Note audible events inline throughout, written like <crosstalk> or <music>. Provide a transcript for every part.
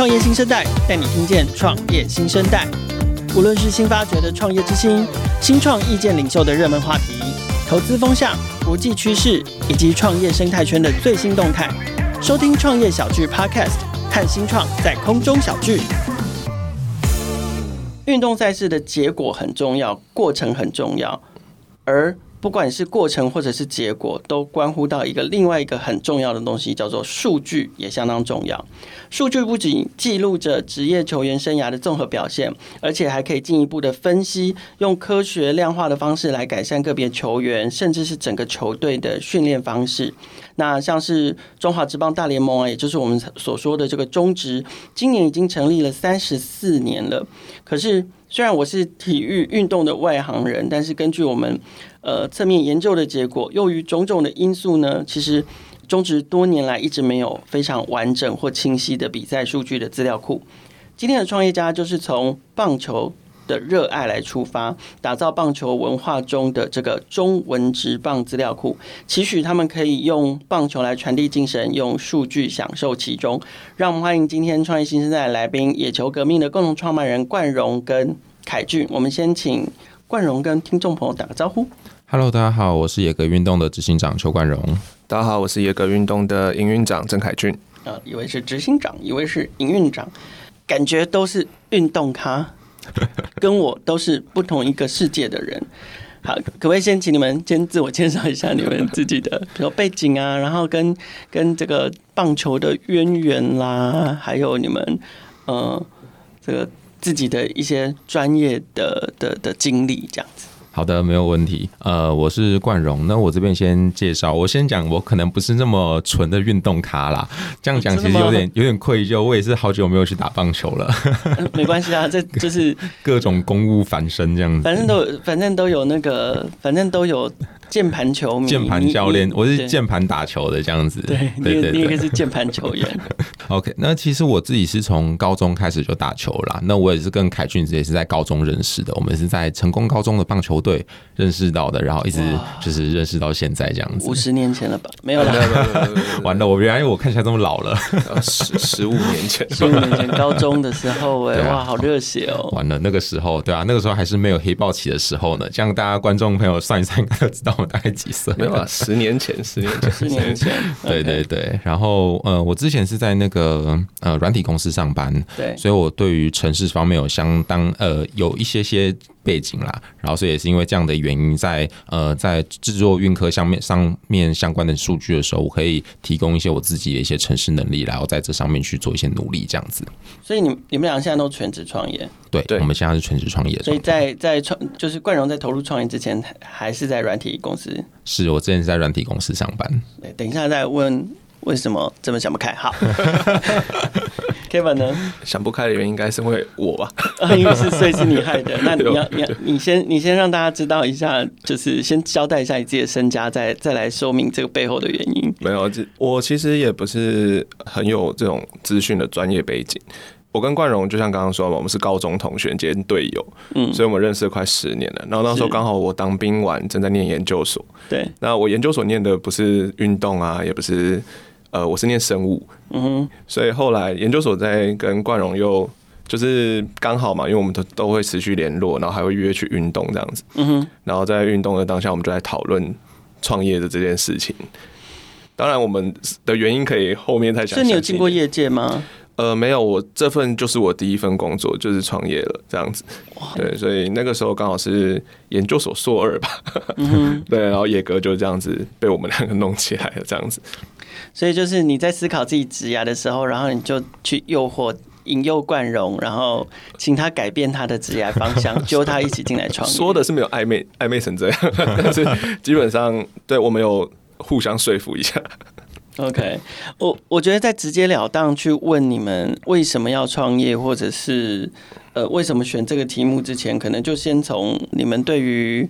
创业新生代带你听见创业新生代，无论是新发掘的创业之星、新创意见领袖的热门话题、投资风向、国际趋势以及创业生态圈的最新动态，收听创业小聚 Podcast，看新创在空中小聚。运动赛事的结果很重要，过程很重要，而不管是过程或者是结果，都关乎到一个另外一个很重要的东西，叫做数据，也相当重要。数据不仅记录着职业球员生涯的综合表现，而且还可以进一步的分析，用科学量化的方式来改善个别球员，甚至是整个球队的训练方式。那像是中华职棒大联盟啊，也就是我们所说的这个中职，今年已经成立了三十四年了。可是，虽然我是体育运动的外行人，但是根据我们呃侧面研究的结果，由于种种的因素呢，其实中职多年来一直没有非常完整或清晰的比赛数据的资料库。今天的创业家就是从棒球的热爱来出发，打造棒球文化中的这个中文职棒资料库，期许他们可以用棒球来传递精神，用数据享受其中。让我们欢迎今天创业新生代来宾，野球革命的共同创办人冠荣跟凯俊。我们先请冠荣跟听众朋友打个招呼。Hello，大家好，我是野格运动的执行长邱冠荣。大家好，我是野格运动的营运长郑凯俊。啊，一位是执行长，一位是营运长，感觉都是运动咖。<laughs> 跟我都是不同一个世界的人，好，可不可以先请你们先自我介绍一下你们自己的，<laughs> 比如背景啊，然后跟跟这个棒球的渊源啦，还有你们呃这个自己的一些专业的的的经历这样子。好的，没有问题。呃，我是冠荣。那我这边先介绍，我先讲，我可能不是那么纯的运动咖啦。这样讲其实有点有点愧疚，我也是好久没有去打棒球了。没关系啊，这 <laughs> 就是各种公务繁身这样子。反正都反正都有那个，反正都有。键盘球迷，键盘教练，我是键盘打球的这样子。对，对对对，你也是键盘球员。<laughs> OK，那其实我自己是从高中开始就打球啦。那我也是跟凯俊也是在高中认识的，我们是在成功高中的棒球队认识到的，然后一直就是认识到现在这样子。五十年前了吧？<laughs> 没有了，完了，我原来我看起来这么老了，十十五年前，<laughs> 十五年前高中的时候，哎，哇，好热血哦！完了，那个时候，对啊，那个时候还是没有黑豹起的时候呢。这样大家观众朋友算一算，应该知道。我大概几岁？没有啊，十年前，十年前，<laughs> 十年前。<laughs> 对对对，然后呃，我之前是在那个呃软体公司上班，对，所以我对于城市方面有相当呃有一些些背景啦。然后所以也是因为这样的原因在，在呃在制作运科上面上面相关的数据的时候，我可以提供一些我自己的一些城市能力，然后在这上面去做一些努力，这样子。所以你你们俩现在都全职创业？对，对，我们现在是全职创业。所以在在创就是冠荣在投入创业之前，还是在软体公司？是我之前是在软体公司上班。对，等一下再问为什么这么想不开。好 <laughs>，Kevin 呢？想不开的原因应该是因为我吧？因为是所以是你害的。<laughs> 那你要你要你先你先让大家知道一下，就是先交代一下你自己的身家，再再来说明这个背后的原因。没有，我其实也不是很有这种资讯的专业背景。我跟冠荣就像刚刚说嘛，我们是高中同学兼队友，嗯，所以我们认识了快十年了。然后那时候刚好我当兵完，正在念研究所，对。那我研究所念的不是运动啊，也不是，呃，我是念生物，嗯哼。所以后来研究所在跟冠荣又就是刚好嘛，因为我们都都会持续联络，然后还会约去运动这样子，嗯哼。然后在运动的当下，我们就在讨论创业的这件事情。当然，我们的原因可以后面再讲。所以你有进过业界吗？呃，没有，我这份就是我第一份工作，就是创业了，这样子。对，所以那个时候刚好是研究所硕二吧，嗯、<laughs> 对，然后野哥就这样子被我们两个弄起来了，这样子。<laughs> 所以就是你在思考自己职涯的时候，然后你就去诱惑、引诱冠荣，然后请他改变他的职涯方向，<laughs> 揪他一起进来创业。说的是没有暧昧，暧昧成这样，但是基本上对我们有互相说服一下。OK，我我觉得在直截了当去问你们为什么要创业，或者是呃为什么选这个题目之前，可能就先从你们对于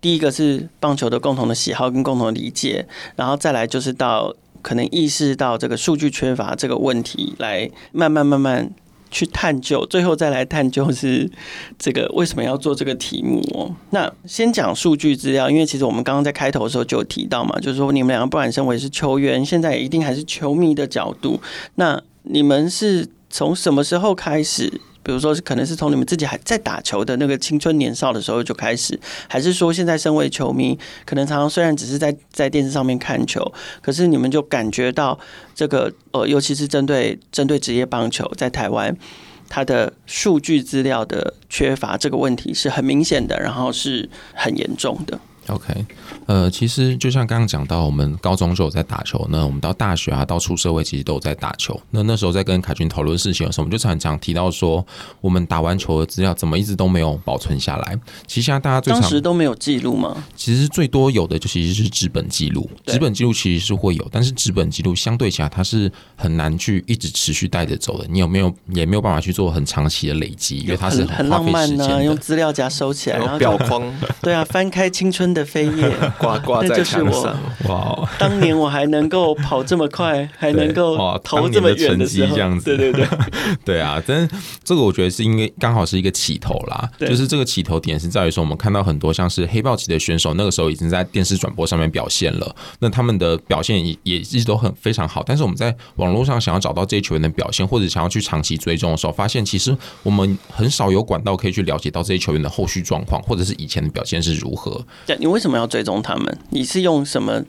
第一个是棒球的共同的喜好跟共同的理解，然后再来就是到可能意识到这个数据缺乏这个问题，来慢慢慢慢。去探究，最后再来探究是这个为什么要做这个题目哦。那先讲数据资料，因为其实我们刚刚在开头的时候就有提到嘛，就是说你们两个不管身为是球员，现在一定还是球迷的角度，那你们是从什么时候开始？比如说，可能是从你们自己还在打球的那个青春年少的时候就开始，还是说现在身为球迷，可能常常虽然只是在在电视上面看球，可是你们就感觉到这个呃，尤其是针对针对职业棒球在台湾，它的数据资料的缺乏这个问题是很明显的，然后是很严重的。OK，呃，其实就像刚刚讲到，我们高中就有在打球，那我们到大学啊，到出社会其实都有在打球。那那时候在跟凯军讨论事情的时候，我们就常常提到说，我们打完球的资料怎么一直都没有保存下来？其实现在大家最常当时都没有记录吗？其实最多有的就其实是纸本记录，纸本记录其实是会有，但是纸本记录相对起来它是很难去一直持续带着走的。你有没有也没有办法去做很长期的累积，因为它是很浪漫的，用资料夹收起来，然后表框，对啊，翻开青春的飞页，<laughs> 挂挂在墙上。哇！当年我还能够跑这么快，<laughs> 还能够投这么远的时候，这样子，对对对，对 <laughs> 啊！但这个我觉得是因为刚好是一个起头啦，就是这个起头点是在于说，我们看到很多像是黑豹旗的选手，那个时候已经在电视转播上面表现了，那他们的表现也也一直都很非常好。但是我们在网络上想要找到这些球员的表现，或者想要去长期追踪的时候，发现其实我们很少有管道可以去了解到这些球员的后续状况，或者是以前的表现是如何。对，你为什么要追踪他们？你是用什么？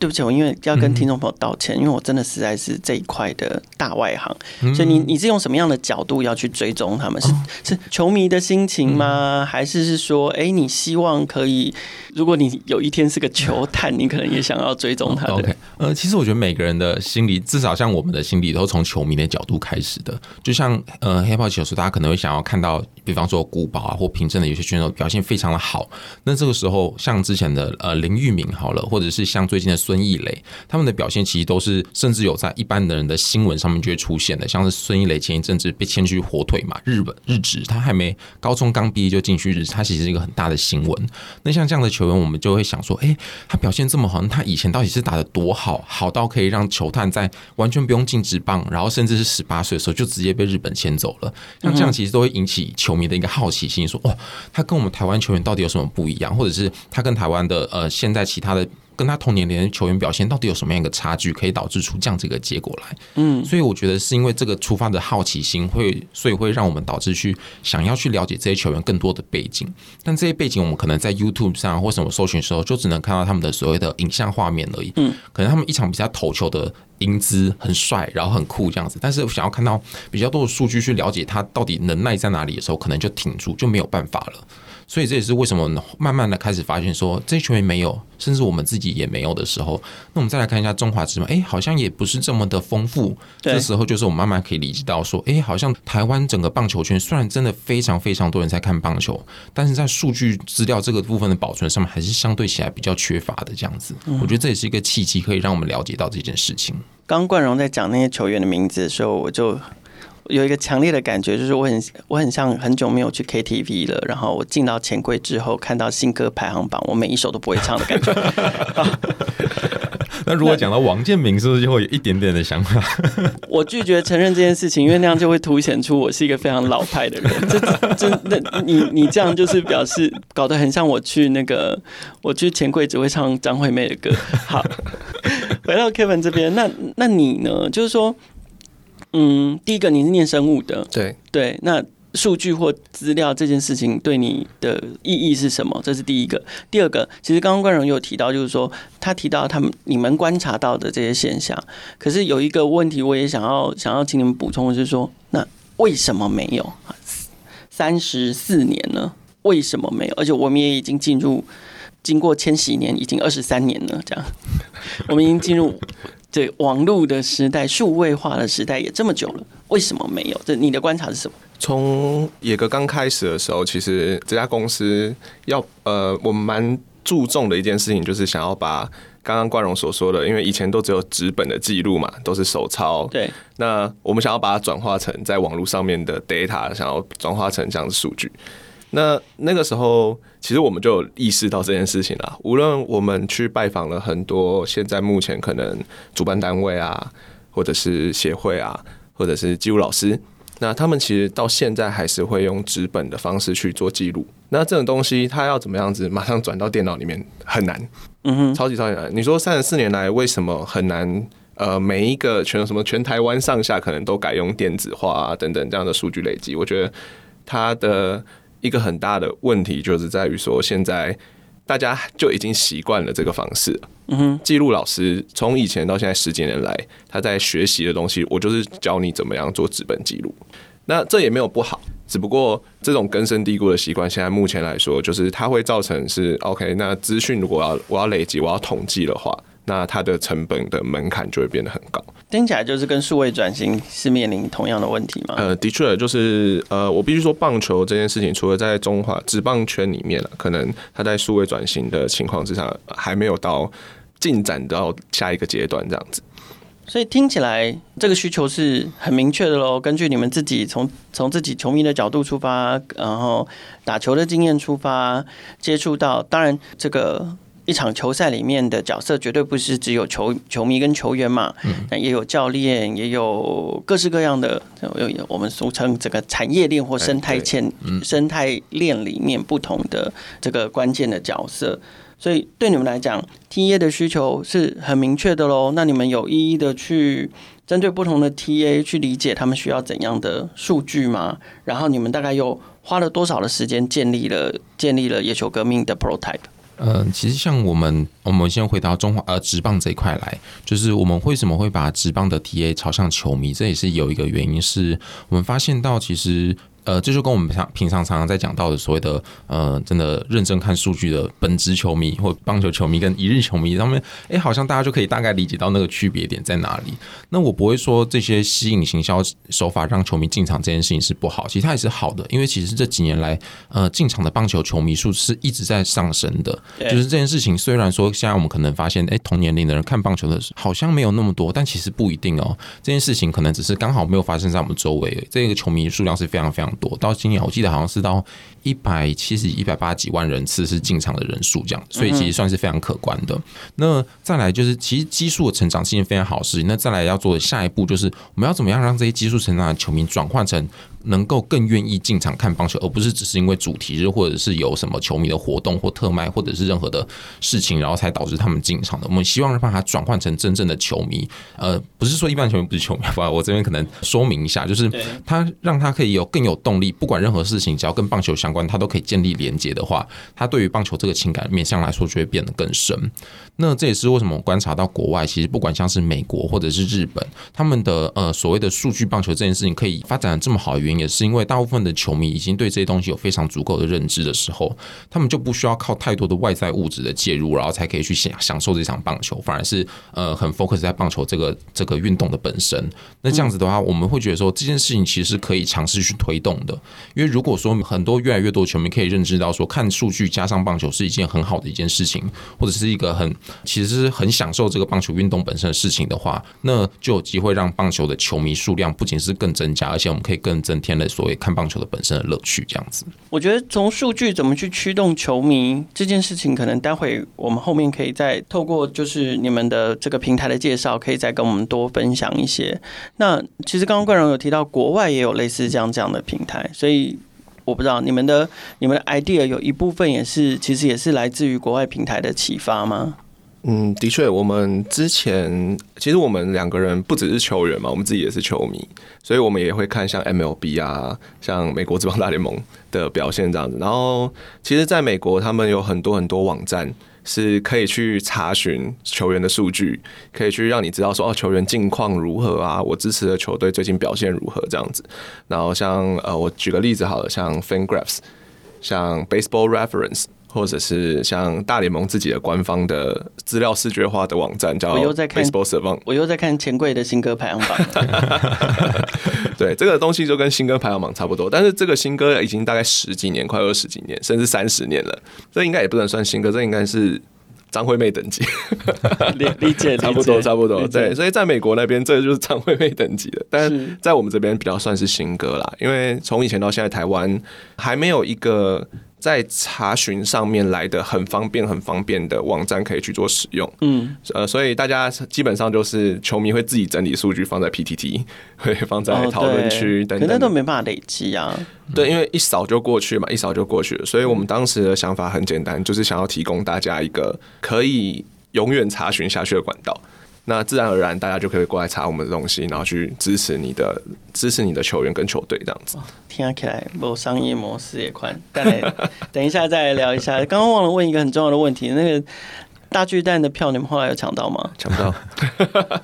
对不起，我因为要跟听众朋友道歉，因为我真的实在是这一块的大外行，所以你你是用什么样的角度要去追踪他们？是是球迷的心情吗？还是是说，哎，你希望可以？如果你有一天是个球探，<laughs> 你可能也想要追踪他。OK，呃，其实我觉得每个人的心理，至少像我们的心理，都从球迷的角度开始的。就像呃，黑豹旗的时候，大家可能会想要看到，比方说古堡啊或平镇的有些选手表现非常的好。那这个时候，像之前的呃林玉明好了，或者是像最近的孙艺磊，他们的表现其实都是甚至有在一般的人的新闻上面就会出现的。像是孙艺磊前一阵子被签去火腿嘛，日本日职，他还没高中刚毕业就进去日，他其实是一个很大的新闻。那像这样的球员，我们就会想说，哎，他表现这么好，他以前到底是打得多好，好到可以让球探在完全不用进职棒，然后甚至是十八岁的时候就直接被日本签走了。像这样其实都会引起球迷的一个好奇心，说，哦，他跟我们台湾球员到底有什么不一样，或者是他跟台湾的呃现在其他的。跟他同年龄的球员表现到底有什么样一个差距，可以导致出这样这个结果来？嗯，所以我觉得是因为这个出发的好奇心会，所以会让我们导致去想要去了解这些球员更多的背景。但这些背景我们可能在 YouTube 上或什么搜寻的时候，就只能看到他们的所谓的影像画面而已。嗯，可能他们一场比赛投球的英姿很帅，然后很酷这样子。但是想要看到比较多的数据去了解他到底能耐在哪里的时候，可能就挺住，就没有办法了。所以这也是为什么慢慢的开始发现说，这些球员没有，甚至我们自己也没有的时候，那我们再来看一下中华职棒，哎，好像也不是这么的丰富。这时候就是我们慢慢可以理解到说，哎，好像台湾整个棒球圈虽然真的非常非常多人在看棒球，但是在数据资料这个部分的保存上面，还是相对起来比较缺乏的这样子。我觉得这也是一个契机，可以让我们了解到这件事情。刚冠荣在讲那些球员的名字的时候，我就。有一个强烈的感觉，就是我很我很像很久没有去 KTV 了，然后我进到钱柜之后，看到新歌排行榜，我每一首都不会唱的感觉。<laughs> 那如果讲到王建民，是不是就会有一点点的想法？<laughs> 我拒绝承认这件事情，因为那样就会凸显出我是一个非常老派的人。这真的，你你这样就是表示搞得很像我去那个我去钱柜只会唱张惠妹的歌。好，<laughs> 回到 Kevin 这边，那那你呢？就是说。嗯，第一个你是念生物的，对对，那数据或资料这件事情对你的意义是什么？这是第一个。第二个，其实刚刚冠荣有提到，就是说他提到他们你们观察到的这些现象，可是有一个问题，我也想要想要请你们补充，就是说，那为什么没有三十四年呢？为什么没有？而且我们也已经进入经过千禧年，已经二十三年了，这样我们已经进入。对网络的时代、数位化的时代也这么久了，为什么没有？这你的观察是什么？从野格刚开始的时候，其实这家公司要呃，我们蛮注重的一件事情，就是想要把刚刚冠荣所说的，因为以前都只有纸本的记录嘛，都是手抄。对。那我们想要把它转化成在网络上面的 data，想要转化成这样的数据。那那个时候，其实我们就有意识到这件事情了。无论我们去拜访了很多现在目前可能主办单位啊，或者是协会啊，或者是记录老师，那他们其实到现在还是会用纸本的方式去做记录。那这种东西，它要怎么样子马上转到电脑里面很难，嗯哼，超级超级难。你说三十四年来为什么很难呃每一个全什么全台湾上下可能都改用电子化啊等等这样的数据累积，我觉得它的一个很大的问题就是在于说现在。大家就已经习惯了这个方式。嗯哼，记录老师从以前到现在十几年来，他在学习的东西，我就是教你怎么样做纸本记录。那这也没有不好，只不过这种根深蒂固的习惯，现在目前来说，就是它会造成是 OK。那资讯如果要我要累积，我要统计的话。那它的成本的门槛就会变得很高，听起来就是跟数位转型是面临同样的问题吗？呃，的确，就是呃，我必须说，棒球这件事情，除了在中华职棒圈里面了，可能它在数位转型的情况之下，还没有到进展到下一个阶段这样子。所以听起来这个需求是很明确的喽。根据你们自己从从自己球迷的角度出发，然后打球的经验出发，接触到，当然这个。一场球赛里面的角色绝对不是只有球球迷跟球员嘛，那也有教练，也有各式各样的，有我们俗称这个产业链或生态链生态链里面不同的这个关键的角色。所以对你们来讲，TA 的需求是很明确的喽。那你们有一一的去针对不同的 TA 去理解他们需要怎样的数据吗？然后你们大概又花了多少的时间建立了建立了野球革命的 prototype？嗯、呃，其实像我们，我们先回到中华呃职棒这一块来，就是我们为什么会把职棒的 TA 朝向球迷，这也是有一个原因，是我们发现到其实。呃，这就跟我们平平常常常在讲到的所谓的呃，真的认真看数据的本职球迷或棒球球迷跟一日球迷，他们哎，好像大家就可以大概理解到那个区别点在哪里。那我不会说这些吸引行销手法让球迷进场这件事情是不好，其实它也是好的，因为其实这几年来呃进场的棒球球迷数是一直在上升的。就是这件事情虽然说现在我们可能发现哎，同年龄的人看棒球的好像没有那么多，但其实不一定哦。这件事情可能只是刚好没有发生在我们周围，这个球迷数量是非常非常多，到今年我记得好像是到一百七十、一百八十几万人次是进场的人数这样，所以其实算是非常可观的。那再来就是，其实基数的成长是一件非常好的事情。那再来要做的下一步就是，我们要怎么样让这些基数成长的球迷转换成。能够更愿意进场看棒球，而不是只是因为主题日或者是有什么球迷的活动或特卖，或者是任何的事情，然后才导致他们进场的。我们希望把它转换成真正的球迷，呃，不是说一般球迷不是球迷，吧，我这边可能说明一下，就是他让他可以有更有动力，不管任何事情，只要跟棒球相关，他都可以建立连接的话，他对于棒球这个情感面向来说就会变得更深。那这也是为什么我观察到国外，其实不管像是美国或者是日本，他们的呃所谓的数据棒球这件事情可以发展的这么好的原因。也是因为大部分的球迷已经对这些东西有非常足够的认知的时候，他们就不需要靠太多的外在物质的介入，然后才可以去享享受这场棒球，反而是呃很 focus 在棒球这个这个运动的本身。那这样子的话，我们会觉得说这件事情其实可以尝试去推动的。因为如果说很多越来越多球迷可以认知到说看数据加上棒球是一件很好的一件事情，或者是一个很其实是很享受这个棒球运动本身的事情的话，那就有机会让棒球的球迷数量不仅是更增加，而且我们可以更增添了所谓看棒球的本身的乐趣，这样子。我觉得从数据怎么去驱动球迷这件事情，可能待会我们后面可以再透过就是你们的这个平台的介绍，可以再跟我们多分享一些。那其实刚刚冠荣有提到，国外也有类似这样这样的平台，所以我不知道你们的你们的 idea 有一部分也是其实也是来自于国外平台的启发吗？嗯，的确，我们之前其实我们两个人不只是球员嘛，我们自己也是球迷，所以我们也会看像 MLB 啊，像美国职棒大联盟的表现这样子。然后，其实在美国，他们有很多很多网站是可以去查询球员的数据，可以去让你知道说哦，球员近况如何啊，我支持的球队最近表现如何这样子。然后像呃，我举个例子好了，像 FanGraphs，像 Baseball Reference。或者是像大联盟自己的官方的资料视觉化的网站，叫 Baseball Savant。我又在看钱柜的新歌排行榜。<laughs> 对，这个东西就跟新歌排行榜差不多，但是这个新歌已经大概十几年，快二十几年，甚至三十年了。这应该也不能算新歌，这应该是张惠妹等级。<laughs> 理理解，差不多，差不多。对，所以在美国那边，这就是张惠妹等级的，但是在我们这边比较算是新歌啦，因为从以前到现在，台湾还没有一个。在查询上面来的很方便、很方便的网站可以去做使用，嗯，呃，所以大家基本上就是球迷会自己整理数据放在 PTT，<laughs> 会放在讨论区等等，可能都没办法累积啊。对，因为一扫就过去嘛，一扫就过去了。所以我们当时的想法很简单，就是想要提供大家一个可以永远查询下去的管道。那自然而然大家就可以过来查我们的东西，然后去支持你的支持你的球员跟球队这样子。听起来没有商业模式也宽，但 <laughs> 等一下再来聊一下。刚刚忘了问一个很重要的问题，那个。大巨蛋的票你们后来有抢到吗？抢不到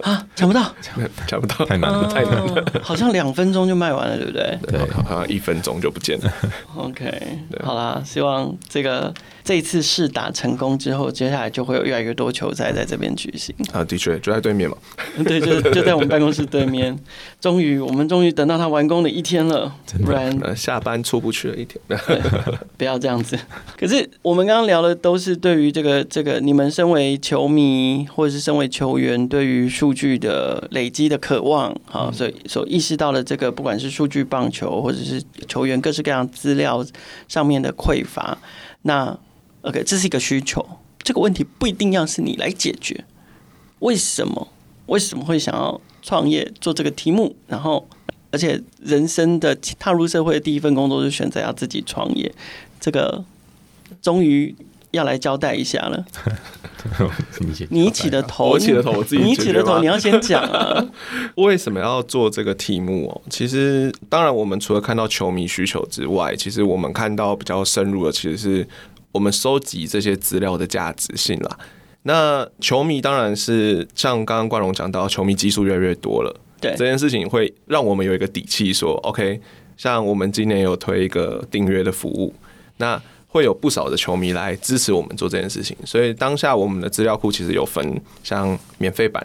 啊！抢不到，<laughs> 抢不到，太难了，太难了。<laughs> 好像两分钟就卖完了，对不对？对，好像一分钟就不见了。OK，好啦，希望这个。这一次试打成功之后，接下来就会有越来越多球赛在这边举行。啊，的确就在对面嘛。<laughs> 对，就就在我们办公室对面。终于，我们终于等到它完工的一天了。不然下班出不去了一天。<laughs> 不要这样子。可是我们刚刚聊的都是对于这个这个，你们身为球迷或者是身为球员，对于数据的累积的渴望，好，所以所意识到的这个，不管是数据棒球或者是球员各式各样资料上面的匮乏，那。OK，这是一个需求，这个问题不一定要是你来解决。为什么？为什么会想要创业做这个题目？然后，而且人生的踏入社会的第一份工作就选择要自己创业，这个终于要来交代一下了。<laughs> 你起的头，我起的头，我自己你起的头，你要先讲啊。<laughs> 为什么要做这个题目哦？其实，当然，我们除了看到球迷需求之外，其实我们看到比较深入的，其实是。我们收集这些资料的价值性啦，那球迷当然是像刚刚冠荣讲到，球迷基数越来越多了，对。这件事情会让我们有一个底气，说 OK，像我们今年有推一个订阅的服务，那会有不少的球迷来支持我们做这件事情，所以当下我们的资料库其实有分像免费版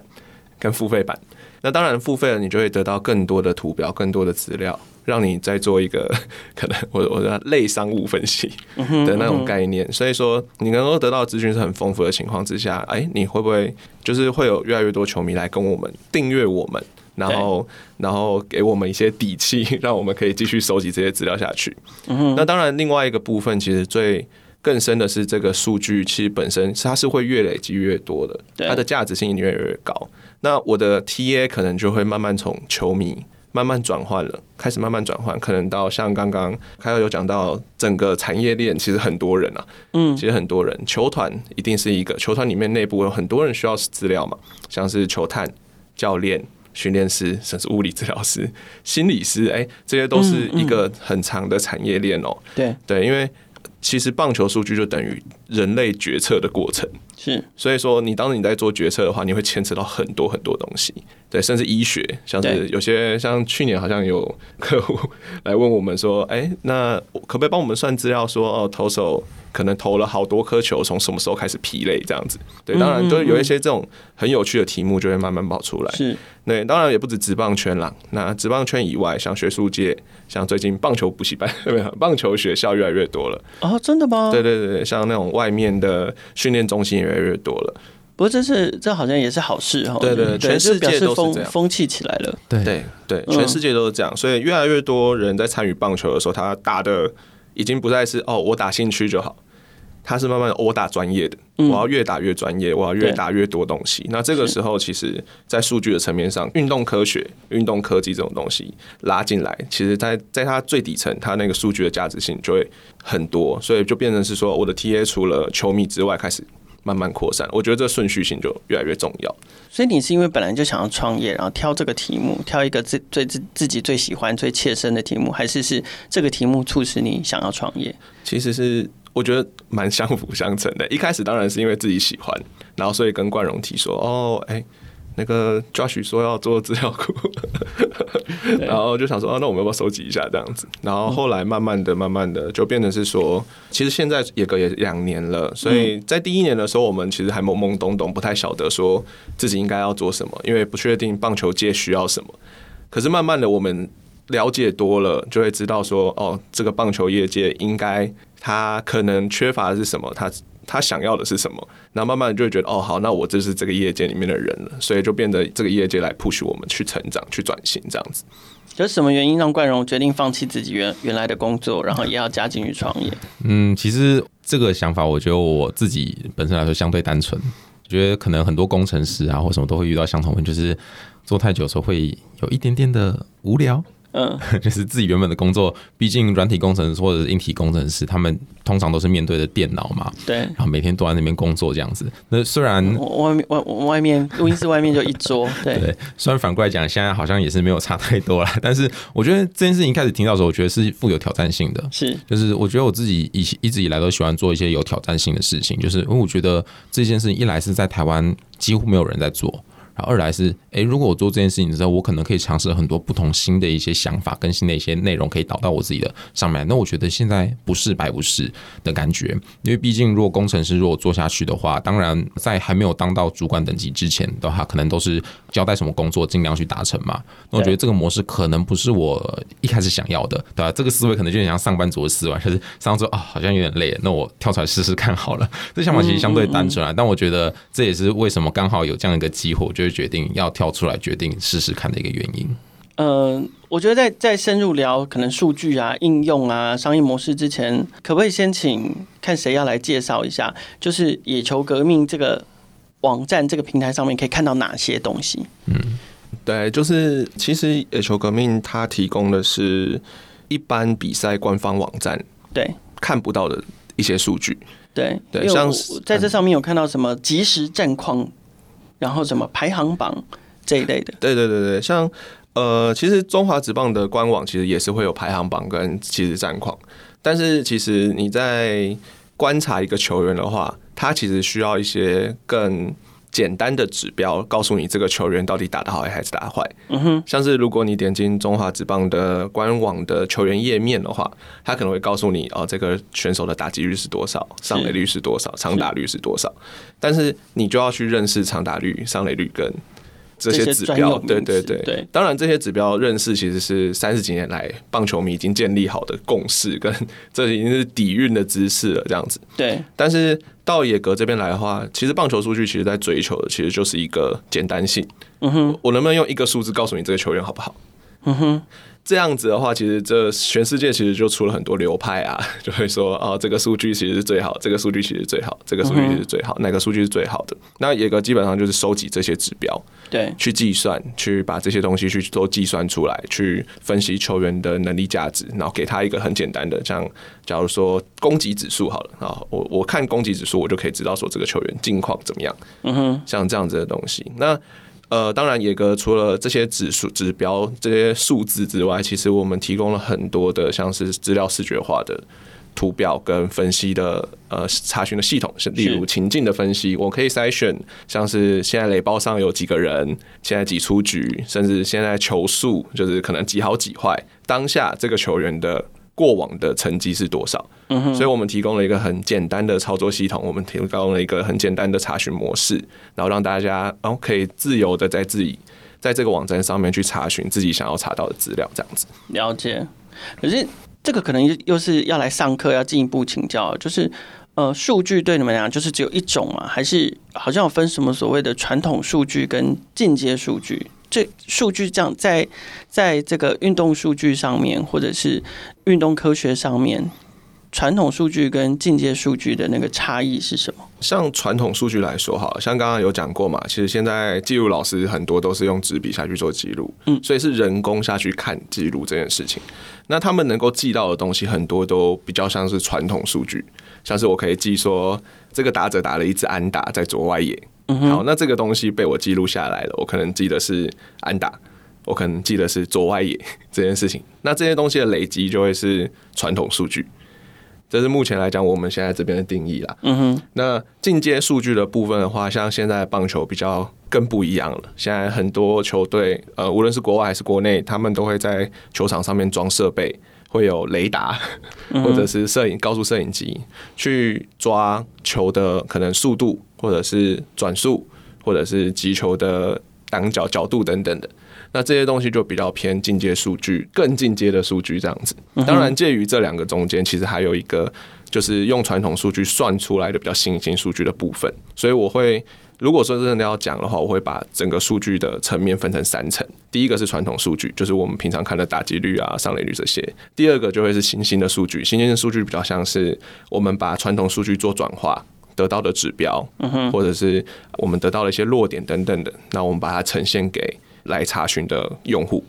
跟付费版，那当然付费了，你就会得到更多的图表、更多的资料。让你再做一个 <laughs> 可能我我的类商务分析的那种概念，所以说你能够得到资讯是很丰富的情况之下，哎，你会不会就是会有越来越多球迷来跟我们订阅我们，然后然后给我们一些底气，让我们可以继续收集这些资料下去。那当然，另外一个部分其实最更深的是这个数据，其实本身它是会越累积越多的，它的价值性越来越高。那我的 TA 可能就会慢慢从球迷。慢慢转换了，开始慢慢转换，可能到像刚刚开头有讲到整个产业链，其实很多人啊，嗯，其实很多人，球团一定是一个球团里面内部有很多人需要资料嘛，像是球探、教练、训练师，甚至物理治疗师、心理师，哎，这些都是一个很长的产业链哦。对。对，因为其实棒球数据就等于人类决策的过程。是，所以说你当你在做决策的话，你会牵扯到很多很多东西，对，甚至医学，像是有些像去年好像有客户来问我们说，哎，那可不可以帮我们算资料说，哦，投手可能投了好多颗球，从什么时候开始疲累这样子？对，当然都有一些这种很有趣的题目就会慢慢跑出来。是，对，当然也不止职棒圈啦，那职棒圈以外，像学术界，像最近棒球补习班，<laughs> 棒球学校越来越多了啊，真的吗？对对对，像那种外面的训练中心。越来越多了，不过这是这好像也是好事哈。对对，全世界都是这样，风气起来了。对对对，全世界都是这样，所以越来越多人在参与棒球的时候，他打的已经不再是哦，我打兴趣就好，他是慢慢我打专业的，我要越打越专业，我要越打越多东西。那这个时候，其实，在数据的层面上，运动科学、运动科技这种东西拉进来，其实，在在它最底层，它那个数据的价值性就会很多，所以就变成是说，我的 TA 除了球迷之外，开始。慢慢扩散，我觉得这顺序性就越来越重要。所以你是因为本来就想要创业，然后挑这个题目，挑一个自最自自己最喜欢、最切身的题目，还是是这个题目促使你想要创业？其实是我觉得蛮相辅相成的。一开始当然是因为自己喜欢，然后所以跟冠荣提说：“哦，哎。”那个 Josh 说要做资料库，然后就想说啊，那我们要不要收集一下这样子？然后后来慢慢的、慢慢的就变成是说，其实现在也隔也两年了，所以在第一年的时候，我们其实还懵懵懂懂，不太晓得说自己应该要做什么，因为不确定棒球界需要什么。可是慢慢的，我们了解多了，就会知道说，哦，这个棒球业界应该它可能缺乏的是什么，他。他想要的是什么？然后慢慢就会觉得，哦，好，那我就是这个业界里面的人了，所以就变得这个业界来 push 我们去成长、去转型这样子。有什么原因让冠荣决定放弃自己原原来的工作，然后也要加进去创业？嗯，其实这个想法，我觉得我自己本身来说相对单纯。我觉得可能很多工程师啊，或什么都会遇到相同问题，就是做太久的时候会有一点点的无聊。嗯，<laughs> 就是自己原本的工作，毕竟软体工程师或者是硬体工程师，他们通常都是面对着电脑嘛，对，然后每天都在那边工作这样子。那虽然外面外外面录音室外面就一桌，对，<laughs> 对，虽然反过来讲，现在好像也是没有差太多啦，但是我觉得这件事情一开始听到的时候，我觉得是富有挑战性的，是，就是我觉得我自己以一直以来都喜欢做一些有挑战性的事情，就是因为我觉得这件事情一来是在台湾几乎没有人在做。二来是，诶，如果我做这件事情的时候，我可能可以尝试很多不同新的一些想法，跟新的一些内容可以导到我自己的上面。那我觉得现在不是白不是的感觉，因为毕竟如果工程师如果做下去的话，当然在还没有当到主管等级之前的话，可能都是交代什么工作尽量去达成嘛。那我觉得这个模式可能不是我一开始想要的，对吧？这个思维可能就像上班族的思维，<laughs> 就是上周啊好像有点累，那我跳出来试试看好了。<laughs> 这想法其实相对单纯啊，但我觉得这也是为什么刚好有这样一个机会，我就会决定要跳出来决定试试看的一个原因。嗯、呃，我觉得在在深入聊可能数据啊、应用啊、商业模式之前，可不可以先请看谁要来介绍一下？就是野球革命这个网站这个平台上面可以看到哪些东西？嗯，对，就是其实野球革命它提供的是一般比赛官方网站对看不到的一些数据。对对，像在这上面有看到什么即时战况。然后什么排行榜这一类的？对对对对，像呃，其实中华职棒的官网其实也是会有排行榜跟其实战况，但是其实你在观察一个球员的话，他其实需要一些更简单的指标，告诉你这个球员到底打得好还是打得坏。嗯哼，像是如果你点进中华职棒的官网的球员页面的话，他可能会告诉你哦，这个选手的打击率是多少，上垒率是多少，长打率是多少。但是你就要去认识长打率、上垒率跟这些指标。对对对对，当然这些指标认识其实是三十几年来棒球迷已经建立好的共识，跟这已经是底蕴的知识了，这样子。对，但是。到野格这边来的话，其实棒球数据其实在追求的其实就是一个简单性。嗯哼，我能不能用一个数字告诉你这个球员好不好？嗯哼。这样子的话，其实这全世界其实就出了很多流派啊，<laughs> 就会说哦，这个数据其实是最好，这个数据其实最好，这个数据其实最好，哪个数据是最好的？那一个基本上就是收集这些指标，对，去计算，去把这些东西去都计算出来，去分析球员的能力价值，然后给他一个很简单的，像假如说攻击指数好了啊，我我看攻击指数，我就可以知道说这个球员近况怎么样。嗯哼，像这样子的东西，那。呃，当然，野格除了这些指数、指标、这些数字之外，其实我们提供了很多的像是资料视觉化的图表跟分析的呃查询的系统，是例如情境的分析，我可以筛选像是现在雷包上有几个人，现在几出局，甚至现在球速就是可能几好几坏，当下这个球员的。过往的成绩是多少？嗯哼，所以我们提供了一个很简单的操作系统，我们提供了一个很简单的查询模式，然后让大家哦可以自由的在自己在这个网站上面去查询自己想要查到的资料，这样子。了解。可是这个可能又是要来上课，要进一步请教，就是呃，数据对你们来讲就是只有一种嘛？还是好像有分什么所谓的传统数据跟进阶数据？这数据这样在在这个运动数据上面，或者是运动科学上面，传统数据跟进阶数据的那个差异是什么？像传统数据来说，哈，像刚刚有讲过嘛，其实现在记录老师很多都是用纸笔下去做记录，嗯，所以是人工下去看记录这件事情。那他们能够记到的东西很多都比较像是传统数据，像是我可以记说这个打者打了一支安打在左外野。好，那这个东西被我记录下来了。我可能记得是安打，我可能记得是左外野这件事情。那这些东西的累积就会是传统数据，这是目前来讲我们现在这边的定义啦。嗯哼。那进阶数据的部分的话，像现在棒球比较更不一样了。现在很多球队，呃，无论是国外还是国内，他们都会在球场上面装设备，会有雷达或者是摄影高速摄影机去抓球的可能速度。或者是转速，或者是击球的挡角角度等等的，那这些东西就比较偏进阶数据，更进阶的数据这样子。当然，介于这两个中间，其实还有一个就是用传统数据算出来的比较新兴数据的部分。所以我会，如果说真的要讲的话，我会把整个数据的层面分成三层。第一个是传统数据，就是我们平常看的打击率啊、上垒率这些。第二个就会是新兴的数据，新兴的数据比较像是我们把传统数据做转化。得到的指标，或者是我们得到了一些弱点等等的，那我们把它呈现给来查询的用户。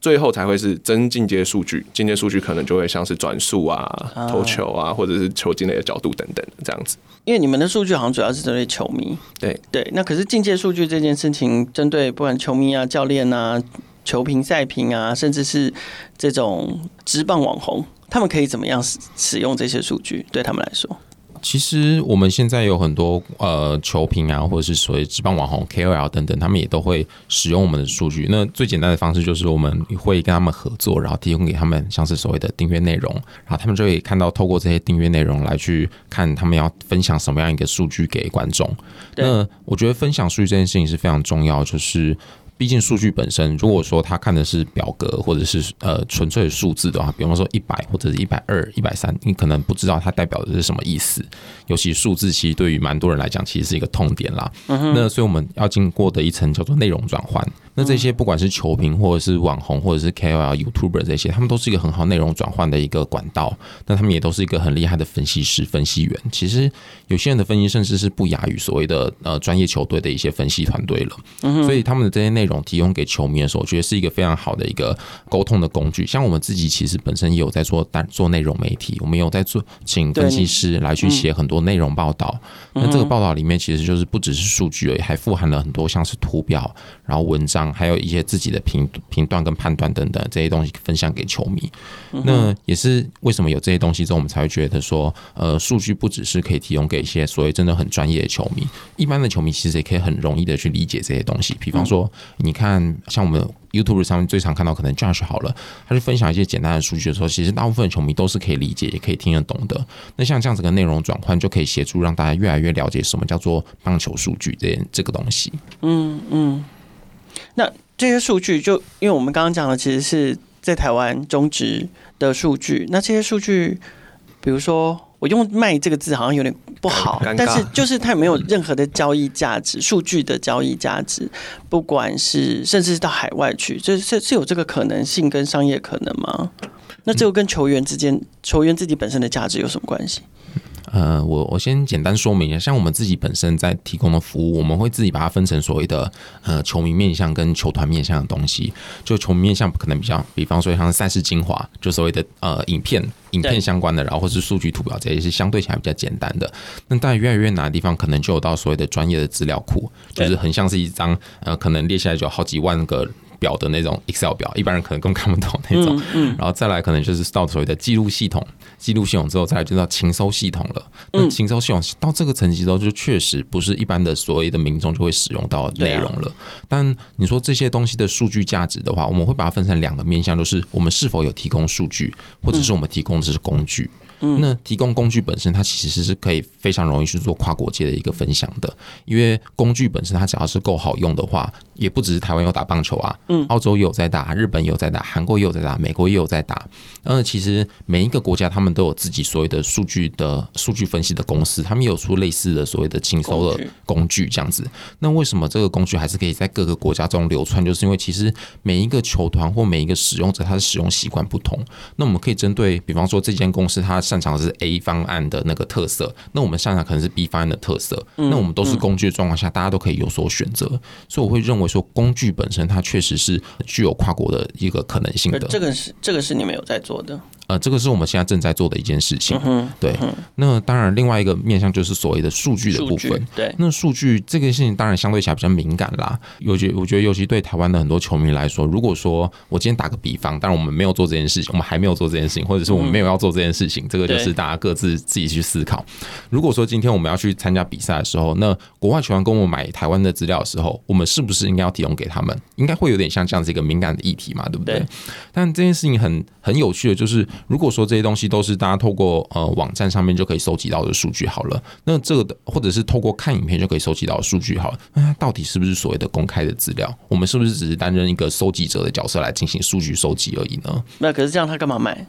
最后才会是真进阶数据。进阶数据可能就会像是转速啊、投球啊，或者是球进垒的角度等等这样子。因为你们的数据好像主要是针对球迷，对对。那可是进阶数据这件事情，针对不管球迷啊、教练啊、球评、赛评啊，甚至是这种职棒网红，他们可以怎么样使使用这些数据？对他们来说？其实我们现在有很多呃球评啊，或者是所谓职棒网红 KOL 等等，他们也都会使用我们的数据。那最简单的方式就是我们会跟他们合作，然后提供给他们像是所谓的订阅内容，然后他们就可以看到透过这些订阅内容来去看他们要分享什么样一个数据给观众。那我觉得分享数据这件事情是非常重要，就是。毕竟数据本身，如果说他看的是表格或者是呃纯粹数字的话，比方说一百或者是一百二、一百三，你可能不知道它代表的是什么意思。尤其数字其实对于蛮多人来讲，其实是一个痛点啦。那所以我们要经过的一层叫做内容转换。那这些不管是球评或者是网红或者是 KOL、YouTuber 这些，他们都是一个很好内容转换的一个管道。那他们也都是一个很厉害的分析师、分析员。其实有些人的分析甚至是不亚于所谓的呃专业球队的一些分析团队了。所以他们的这些内容提供给球迷的时候，我觉得是一个非常好的一个沟通的工具。像我们自己其实本身也有在做单做内容媒体，我们有在做请分析师来去写很多内容报道。那这个报道里面其实就是不只是数据而已，还富含了很多像是图表，然后文章。还有一些自己的评评断跟判断等等这些东西分享给球迷，那也是为什么有这些东西之后，我们才会觉得说，呃，数据不只是可以提供给一些所谓真的很专业的球迷，一般的球迷其实也可以很容易的去理解这些东西。比方说，你看像我们 YouTube 上面最常看到可能 Josh 好了，他去分享一些简单的数据的时候，其实大部分的球迷都是可以理解，也可以听得懂的。那像这样子的内容转换，就可以协助让大家越来越了解什么叫做棒球数据这这个东西。嗯嗯。那这些数据，就因为我们刚刚讲的，其实是在台湾中职的数据。那这些数据，比如说我用“卖”这个字好像有点不好，但是就是它有没有任何的交易价值，数据的交易价值，不管是甚至是到海外去，这是是有这个可能性跟商业可能吗？那这个跟球员之间，球员自己本身的价值有什么关系？呃，我我先简单说明一下，像我们自己本身在提供的服务，我们会自己把它分成所谓的呃球迷面向跟球团面向的东西。就球迷面向可能比较，比方说像赛事精华，就所谓的呃影片、影片相关的，然后或是数据图表这些是相对起来比较简单的。那当然越来越难的地方，可能就有到所谓的专业的资料库，就是很像是一张呃可能列下来就好几万个。表的那种 Excel 表，一般人可能更看不懂那种。嗯，然后再来可能就是到所谓的记录系统，记录系统之后再来就到情搜系统了。那情搜系统到这个层级之后，就确实不是一般的所谓的民众就会使用到的内容了。但你说这些东西的数据价值的话，我们会把它分成两个面向，就是我们是否有提供数据，或者是我们提供的是工具。那提供工具本身，它其实是可以非常容易去做跨国界的一个分享的，因为工具本身它只要是够好用的话，也不只是台湾有打棒球啊，嗯，澳洲也有在打，日本也有在打，韩国也有在打，美国也有在打。那，其实每一个国家他们都有自己所谓的数据的数据分析的公司，他们有出类似的所谓的情搜的工具这样子。那为什么这个工具还是可以在各个国家中流窜？就是因为其实每一个球团或每一个使用者他的使用习惯不同，那我们可以针对，比方说这间公司它。擅长的是 A 方案的那个特色，那我们擅长可能是 B 方案的特色，那我们都是工具的状况下，大家都可以有所选择，所以我会认为说，工具本身它确实是具有跨国的一个可能性的。这个是这个是你们有在做的。呃，这个是我们现在正在做的一件事情。嗯、对、嗯，那当然，另外一个面向就是所谓的数据的部分。对，那数据这个事情当然相对起来比较敏感啦。尤其我觉得，尤其对台湾的很多球迷来说，如果说我今天打个比方，当然我们没有做这件事情，我们还没有做这件事情，或者是我们没有要做这件事情，嗯、这个就是大家各自自己去思考。如果说今天我们要去参加比赛的时候，那国外球员跟我们买台湾的资料的时候，我们是不是应该要提供给他们？应该会有点像这样子一个敏感的议题嘛，对不对？对，但这件事情很很有趣的，就是如果说这些东西。都是大家透过呃网站上面就可以收集到的数据好了，那这个的或者是透过看影片就可以收集到的数据好了，那它到底是不是所谓的公开的资料？我们是不是只是担任一个收集者的角色来进行数据收集而已呢？那可是这样，他干嘛卖？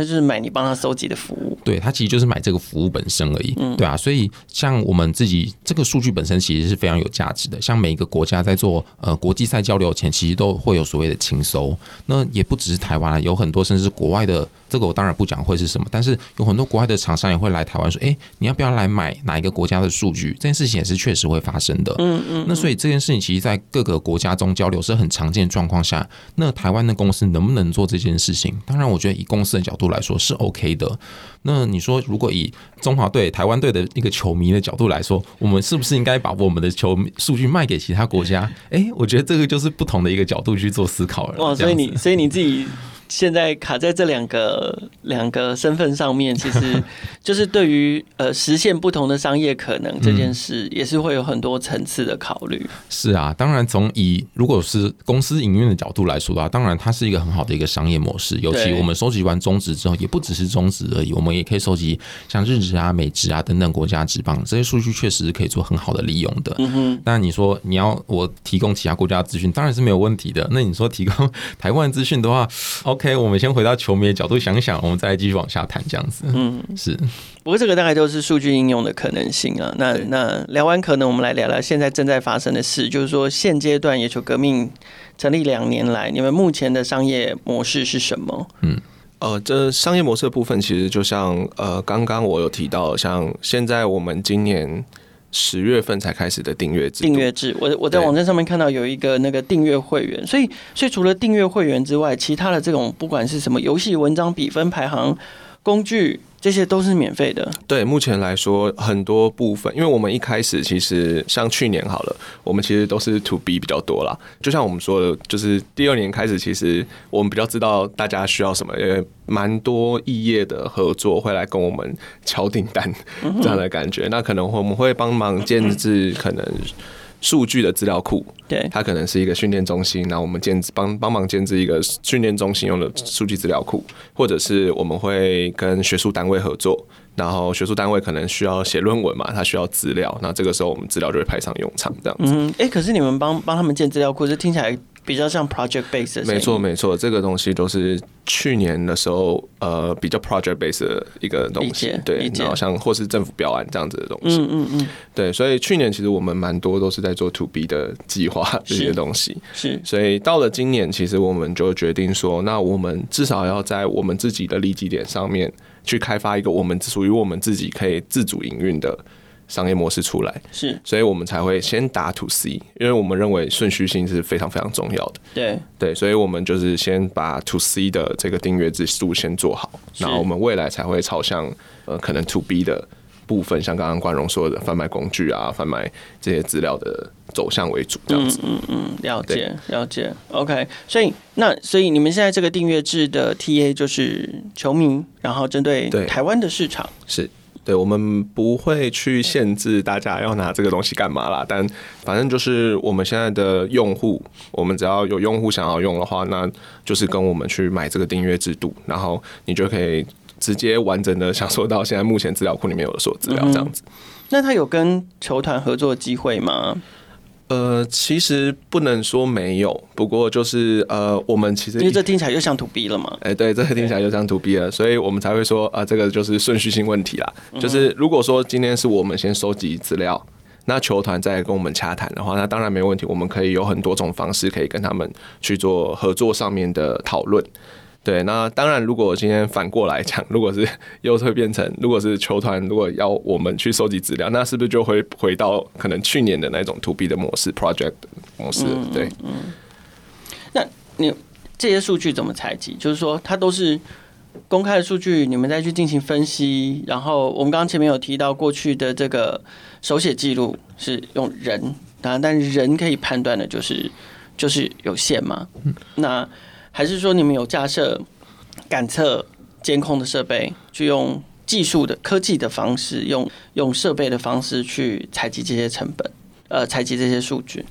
他就是买你帮他收集的服务。对，他其实就是买这个服务本身而已，嗯对啊。所以像我们自己这个数据本身其实是非常有价值的。像每一个国家在做呃国际赛交流前，其实都会有所谓的清收。那也不只是台湾，有很多甚至是国外的。这个我当然不讲会是什么，但是有很多国外的厂商也会来台湾说，哎，你要不要来买哪一个国家的数据？这件事情也是确实会发生的。嗯嗯。那所以这件事情其实，在各个国家中交流是很常见的状况下，那台湾的公司能不能做这件事情？当然，我觉得以公司的角度来说是 OK 的。那你说，如果以中华队、台湾队的一个球迷的角度来说，我们是不是应该把我们的球数据卖给其他国家？<laughs> 哎，我觉得这个就是不同的一个角度去做思考了。哇，所以你，所以你自己。现在卡在这两个两个身份上面，其实 <laughs> 就是对于呃实现不同的商业可能这件事，也是会有很多层次的考虑。是啊，当然从以如果是公司营运的角度来说的话，当然它是一个很好的一个商业模式。尤其我们收集完中职之后，也不只是中职而已，我们也可以收集像日职啊、美职啊等等国家职棒这些数据，确实是可以做很好的利用的。嗯哼。那你说你要我提供其他国家资讯，当然是没有问题的。那你说提供 <laughs> 台湾资讯的话，OK，我们先回到球迷的角度想想，我们再继续往下谈这样子。嗯，是。不过这个大概都是数据应用的可能性啊。那那聊完可能，我们来聊聊现在正在发生的事，就是说现阶段野球革命成立两年来，你们目前的商业模式是什么？嗯，呃，这商业模式的部分其实就像呃，刚刚我有提到，像现在我们今年。十月份才开始的订阅制，订阅制，我我在网站上面看到有一个那个订阅会员，所以所以除了订阅会员之外，其他的这种不管是什么游戏、文章、比分、排行工具。这些都是免费的。对，目前来说，很多部分，因为我们一开始其实像去年好了，我们其实都是 to B 比较多啦。就像我们说的，就是第二年开始，其实我们比较知道大家需要什么，因为蛮多异业的合作会来跟我们敲订单这样的感觉。那可能我们会帮忙建置可能。数据的资料库，对，它可能是一个训练中心，然后我们建帮帮忙建置一个训练中心用的数据资料库，或者是我们会跟学术单位合作，然后学术单位可能需要写论文嘛，它需要资料，那这个时候我们资料就会派上用场，这样子。嗯，哎、欸，可是你们帮帮他们建资料库，这听起来。比较像 project base 没错没错，这个东西都是去年的时候，呃，比较 project base 的一个东西，对，然后像或是政府标案这样子的东西，嗯嗯嗯，对，所以去年其实我们蛮多都是在做 to B 的计划这些东西，是，所以到了今年，其实我们就决定说，那我们至少要在我们自己的利基点上面去开发一个我们属于我们自己可以自主营运的。商业模式出来是，所以我们才会先打 to C，因为我们认为顺序性是非常非常重要的。对对，所以我们就是先把 to C 的这个订阅制度先做好，然后我们未来才会朝向呃可能 to B 的部分，像刚刚冠荣说的贩卖工具啊、贩卖这些资料的走向为主，这样子。嗯嗯，嗯，了解了解。OK，所以那所以你们现在这个订阅制的 TA 就是球迷，然后针对台湾的市场是。对，我们不会去限制大家要拿这个东西干嘛啦，但反正就是我们现在的用户，我们只要有用户想要用的话，那就是跟我们去买这个订阅制度，然后你就可以直接完整的享受到现在目前资料库里面有的所有资料这样子。嗯。那他有跟球团合作机会吗？呃，其实不能说没有，不过就是呃，我们其实因为这听起来又像 to B 了嘛。哎，对，这个听起来又像 to B 了，所以我们才会说啊、呃，这个就是顺序性问题啦。就是如果说今天是我们先收集资料，那球团再跟我们洽谈的话，那当然没问题，我们可以有很多种方式可以跟他们去做合作上面的讨论。对，那当然，如果今天反过来讲，如果是又会变成，如果是球团，如果要我们去收集资料，那是不是就会回到可能去年的那种 to B 的模式，project 模式？对，嗯，嗯。那你这些数据怎么采集？就是说，它都是公开的数据，你们再去进行分析。然后我们刚刚前面有提到，过去的这个手写记录是用人，当然，但是人可以判断的就是就是有限嘛。那还是说你们有架设感测监控的设备，去用技术的科技的方式，用用设备的方式去采集这些成本，呃，采集这些数据。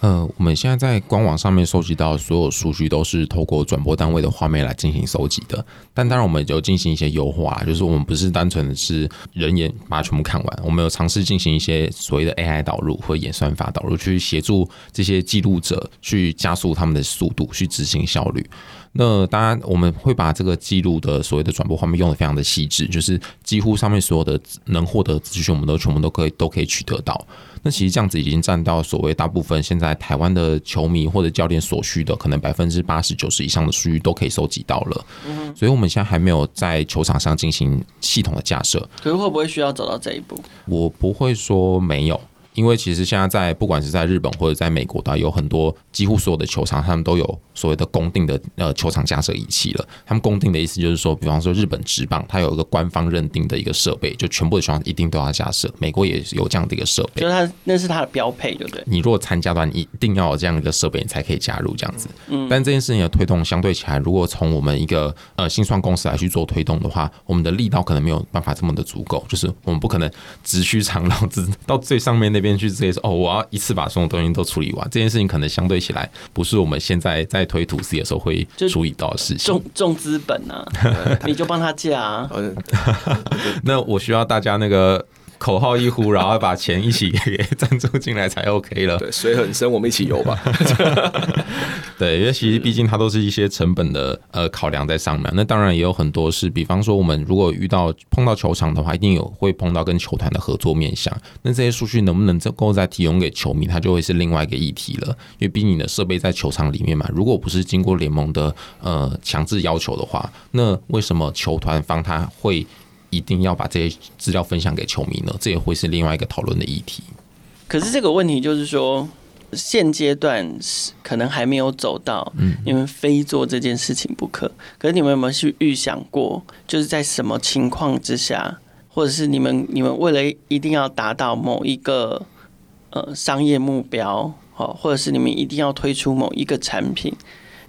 呃，我们现在在官网上面收集到所有数据都是透过转播单位的画面来进行收集的，但当然我们有进行一些优化，就是我们不是单纯的是人眼把它全部看完，我们有尝试进行一些所谓的 AI 导入或演算法导入，去协助这些记录者去加速他们的速度，去执行效率。那当然，我们会把这个记录的所谓的转播画面用得非常的细致，就是几乎上面所有的能获得资讯，我们都全部都可以都可以取得到。那其实这样子已经占到所谓大部分现在台湾的球迷或者教练所需的可能百分之八十九十以上的数据都可以收集到了。嗯，所以我们现在还没有在球场上进行系统的架设。可是会不会需要走到这一步？我不会说没有。因为其实现在在不管是在日本或者在美国，的有很多几乎所有的球场，他们都有所谓的公定的呃球场架设仪器了。他们公定的意思就是说，比方说日本职棒，它有一个官方认定的一个设备，就全部的球场一定都要架设。美国也有这样的一个设备，就是它那是它的标配，对不对？你如果参加的话，你一定要有这样一个设备，你才可以加入这样子。嗯，但这件事情的推动相对起来，如果从我们一个呃新创公司来去做推动的话，我们的力道可能没有办法这么的足够，就是我们不可能直驱长龙，直到最上面那边去直接说哦。我要一次把所有东西都处理完，这件事情可能相对起来不是我们现在在推土司的时候会处理到的事情。重重资本啊，<laughs> 你就帮他架啊。<laughs> 那我需要大家那个。口号一呼，然后把钱一起给 <laughs> 赞助进来才 OK 了。对，水很深，我们一起游吧。<laughs> 对，因为其实毕竟它都是一些成本的呃考量在上面。那当然也有很多是，比方说我们如果遇到碰到球场的话，一定有会碰到跟球团的合作面向。那这些数据能不能够再提供给球迷，它就会是另外一个议题了。因为毕竟你的设备在球场里面嘛，如果不是经过联盟的呃强制要求的话，那为什么球团方他会？一定要把这些资料分享给球迷呢？这也会是另外一个讨论的议题。可是这个问题就是说，现阶段可能还没有走到，你们非做这件事情不可。可是你们有没有去预想过，就是在什么情况之下，或者是你们你们为了一定要达到某一个呃商业目标，好，或者是你们一定要推出某一个产品，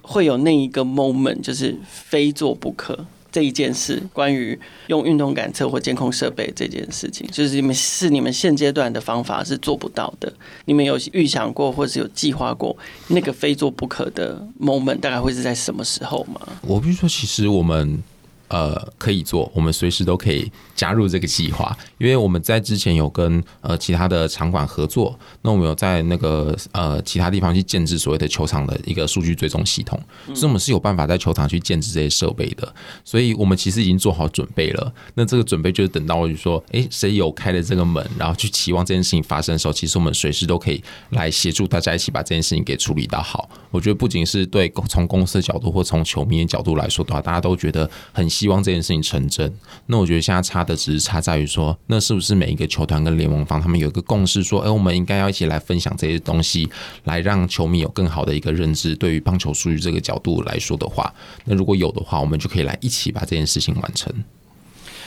会有那一个 moment，就是非做不可。这一件事，关于用运动感测或监控设备这件事情，就是你们是你们现阶段的方法是做不到的。你们有预想过，或是有计划过那个非做不可的 moment，大概会是在什么时候吗？我必须说，其实我们。呃，可以做，我们随时都可以加入这个计划，因为我们在之前有跟呃其他的场馆合作，那我们有在那个呃其他地方去建置所谓的球场的一个数据追踪系统，所以我们是有办法在球场去建置这些设备的，所以我们其实已经做好准备了。那这个准备就是等到就说，哎，谁有开了这个门，然后去期望这件事情发生的时候，其实我们随时都可以来协助大家一起把这件事情给处理到好。我觉得不仅是对从公司的角度或从球迷的角度来说的话，大家都觉得很。希望这件事情成真，那我觉得现在差的只是差在于说，那是不是每一个球团跟联盟方他们有一个共识，说，哎，我们应该要一起来分享这些东西，来让球迷有更好的一个认知。对于棒球数据这个角度来说的话，那如果有的话，我们就可以来一起把这件事情完成。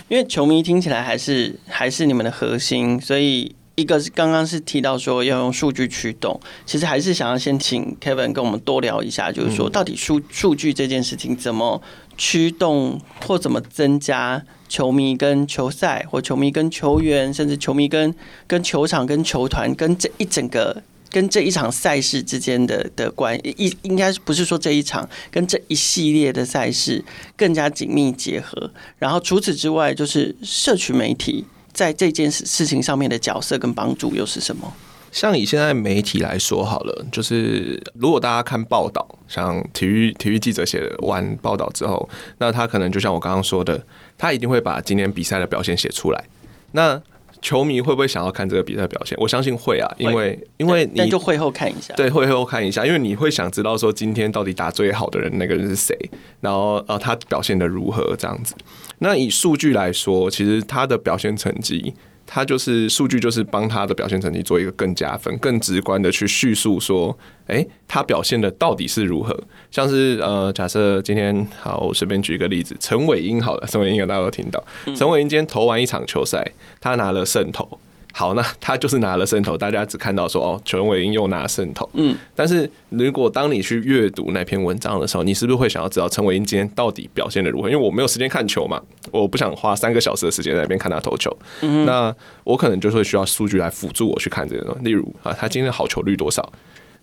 因为球迷听起来还是还是你们的核心，所以。一个是刚刚是提到说要用数据驱动，其实还是想要先请 Kevin 跟我们多聊一下，就是说到底数数据这件事情怎么驱动或怎么增加球迷跟球赛，或球迷跟球员，甚至球迷跟跟球场跟球团跟这一整个跟这一场赛事之间的的关系，应该不是说这一场跟这一系列的赛事更加紧密结合。然后除此之外，就是社群媒体。在这件事事情上面的角色跟帮助又是什么？像以现在媒体来说好了，就是如果大家看报道，像体育体育记者写完报道之后，那他可能就像我刚刚说的，他一定会把今天比赛的表现写出来。那球迷会不会想要看这个比赛表现？我相信会啊，因为因为你就会后看一下，对，会后看一下，因为你会想知道说今天到底打最好的人那个人是谁，然后呃他表现的如何这样子。那以数据来说，其实他的表现成绩。他就是数据，就是帮他的表现成绩做一个更加分、更直观的去叙述说，诶，他表现的到底是如何？像是呃，假设今天好，我随便举一个例子，陈伟英好了，陈伟英大家都听到，陈伟英今天投完一场球赛，他拿了胜投。好，那他就是拿了胜投，大家只看到说哦，陈伟英又拿胜投。嗯，但是如果当你去阅读那篇文章的时候，你是不是会想要知道陈伟英今天到底表现的如何？因为我没有时间看球嘛，我不想花三个小时的时间在那边看他投球。嗯，那我可能就会需要数据来辅助我去看这个东西。例如啊，他今天好球率多少？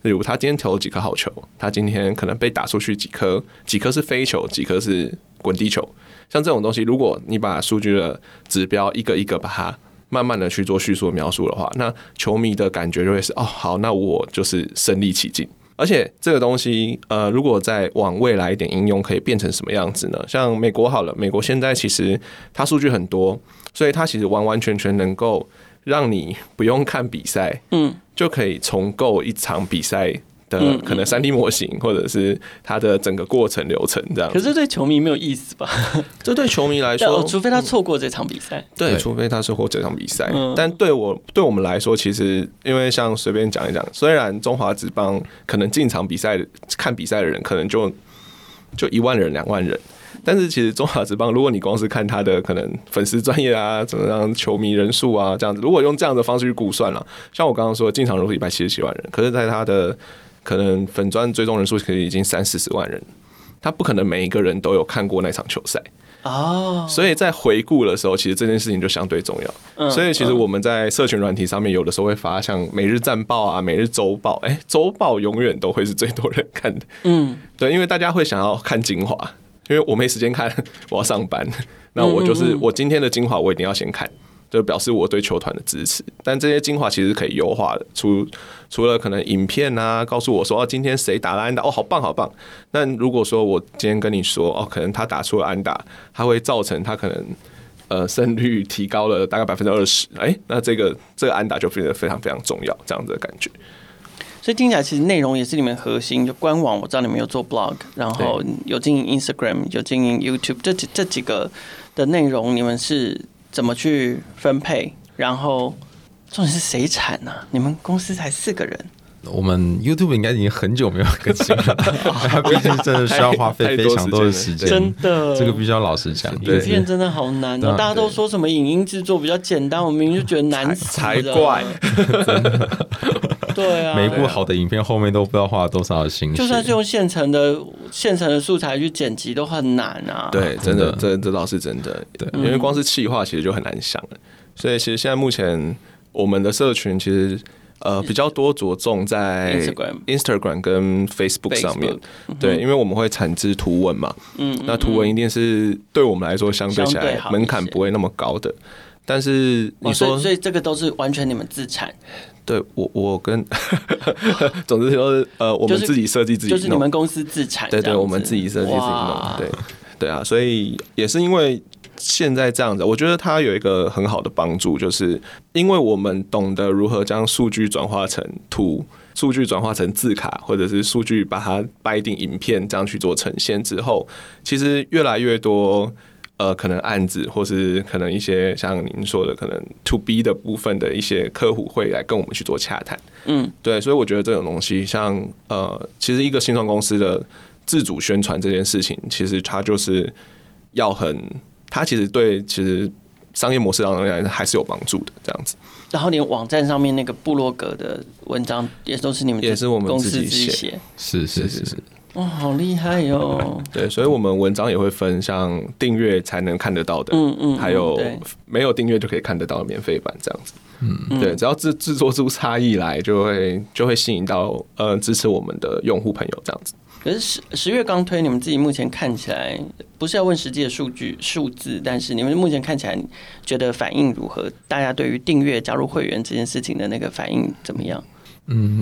例如他今天投了几颗好球？他今天可能被打出去几颗？几颗是飞球？几颗是滚地球？像这种东西，如果你把数据的指标一个一个把它。慢慢的去做叙述描述的话，那球迷的感觉就会是哦，好，那我就是身临其境，而且这个东西，呃，如果再往未来一点应用，可以变成什么样子呢？像美国好了，美国现在其实它数据很多，所以它其实完完全全能够让你不用看比赛，嗯，就可以重构一场比赛。的可能三 D 模型，或者是它的整个过程流程这样。可是对球迷没有意思吧？<laughs> 这对球迷来说，除非他错过这场比赛。对，除非他错过这场比赛。但对我对我们来说，其实因为像随便讲一讲，虽然中华职棒可能进场比赛看比赛的人可能就就一万人两万人，但是其实中华职棒，如果你光是看他的可能粉丝专业啊，怎么样球迷人数啊这样子，如果用这样的方式去估算了，像我刚刚说进场人数一百七十七万人，可是在他的可能粉砖追踪人数可以已经三四十万人，他不可能每一个人都有看过那场球赛。哦，所以在回顾的时候，其实这件事情就相对重要。所以其实我们在社群软体上面，有的时候会发像每日战报啊、每日周报，哎，周报永远都会是最多人看的。嗯，对，因为大家会想要看精华，因为我没时间看，<laughs> 我要上班，那我就是我今天的精华，我一定要先看。就表示我对球团的支持，但这些精华其实可以优化的。除除了可能影片啊，告诉我说哦，今天谁打了安打，哦，好棒好棒。那如果说我今天跟你说哦，可能他打出了安打，他会造成他可能呃胜率提高了大概百分之二十，哎，那这个这个安打就变得非常非常重要，这样子的感觉。所以听起来其实内容也是你们核心，就官网我知道你们有做 blog，然后有经营 Instagram，有经营 YouTube，这几这几个的内容你们是。怎么去分配？然后重点是谁产呢？你们公司才四个人，我们 YouTube 应该已经很久没有更新了，<laughs> 毕竟真的需要花费非常多的时间。真的，这个必须要老实讲，影片真的好难哦。大家都说什么影音制作比较简单，我明明就觉得难死才怪。<laughs> 对啊，每一部好的影片后面都不知道花了多少的心血，就算是用现成的现成的素材去剪辑都很难啊。对，真的，这这倒是真的。对，因为光是企划其实就很难想了。所以其实现在目前我们的社群其实呃比较多着重在 Instagram 跟 Facebook 上面。对，因为我们会产制图文嘛，嗯，那图文一定是对我们来说相对起来门槛不会那么高的。但是你说，所以这个都是完全你们自产。对我，我跟，<laughs> 总之就是呃，我们自己设计自己，就是你们公司自产。对对，我们自己设计自己弄。对对啊，所以也是因为现在这样子，我觉得它有一个很好的帮助，就是因为我们懂得如何将数据转化成图，数据转化成字卡，或者是数据把它掰定影片，这样去做呈现之后，其实越来越多。呃，可能案子，或是可能一些像您说的，可能 to B 的部分的一些客户会来跟我们去做洽谈。嗯，对，所以我觉得这种东西，像呃，其实一个新创公司的自主宣传这件事情，其实它就是要很，它其实对其实商业模式当中来还是有帮助的，这样子。然后连网站上面那个部落格的文章也都是你们也是我们自己写，是是是是。哇、哦，好厉害哟、哦！<laughs> 对，所以，我们文章也会分像订阅才能看得到的，嗯嗯，还有没有订阅就可以看得到的免费版这样子。嗯，对，只要制制作出差异来，就会就会吸引到呃支持我们的用户朋友这样子。可是十十月刚推，你们自己目前看起来不是要问实际的数据数字，但是你们目前看起来觉得反应如何？大家对于订阅加入会员这件事情的那个反应怎么样？嗯，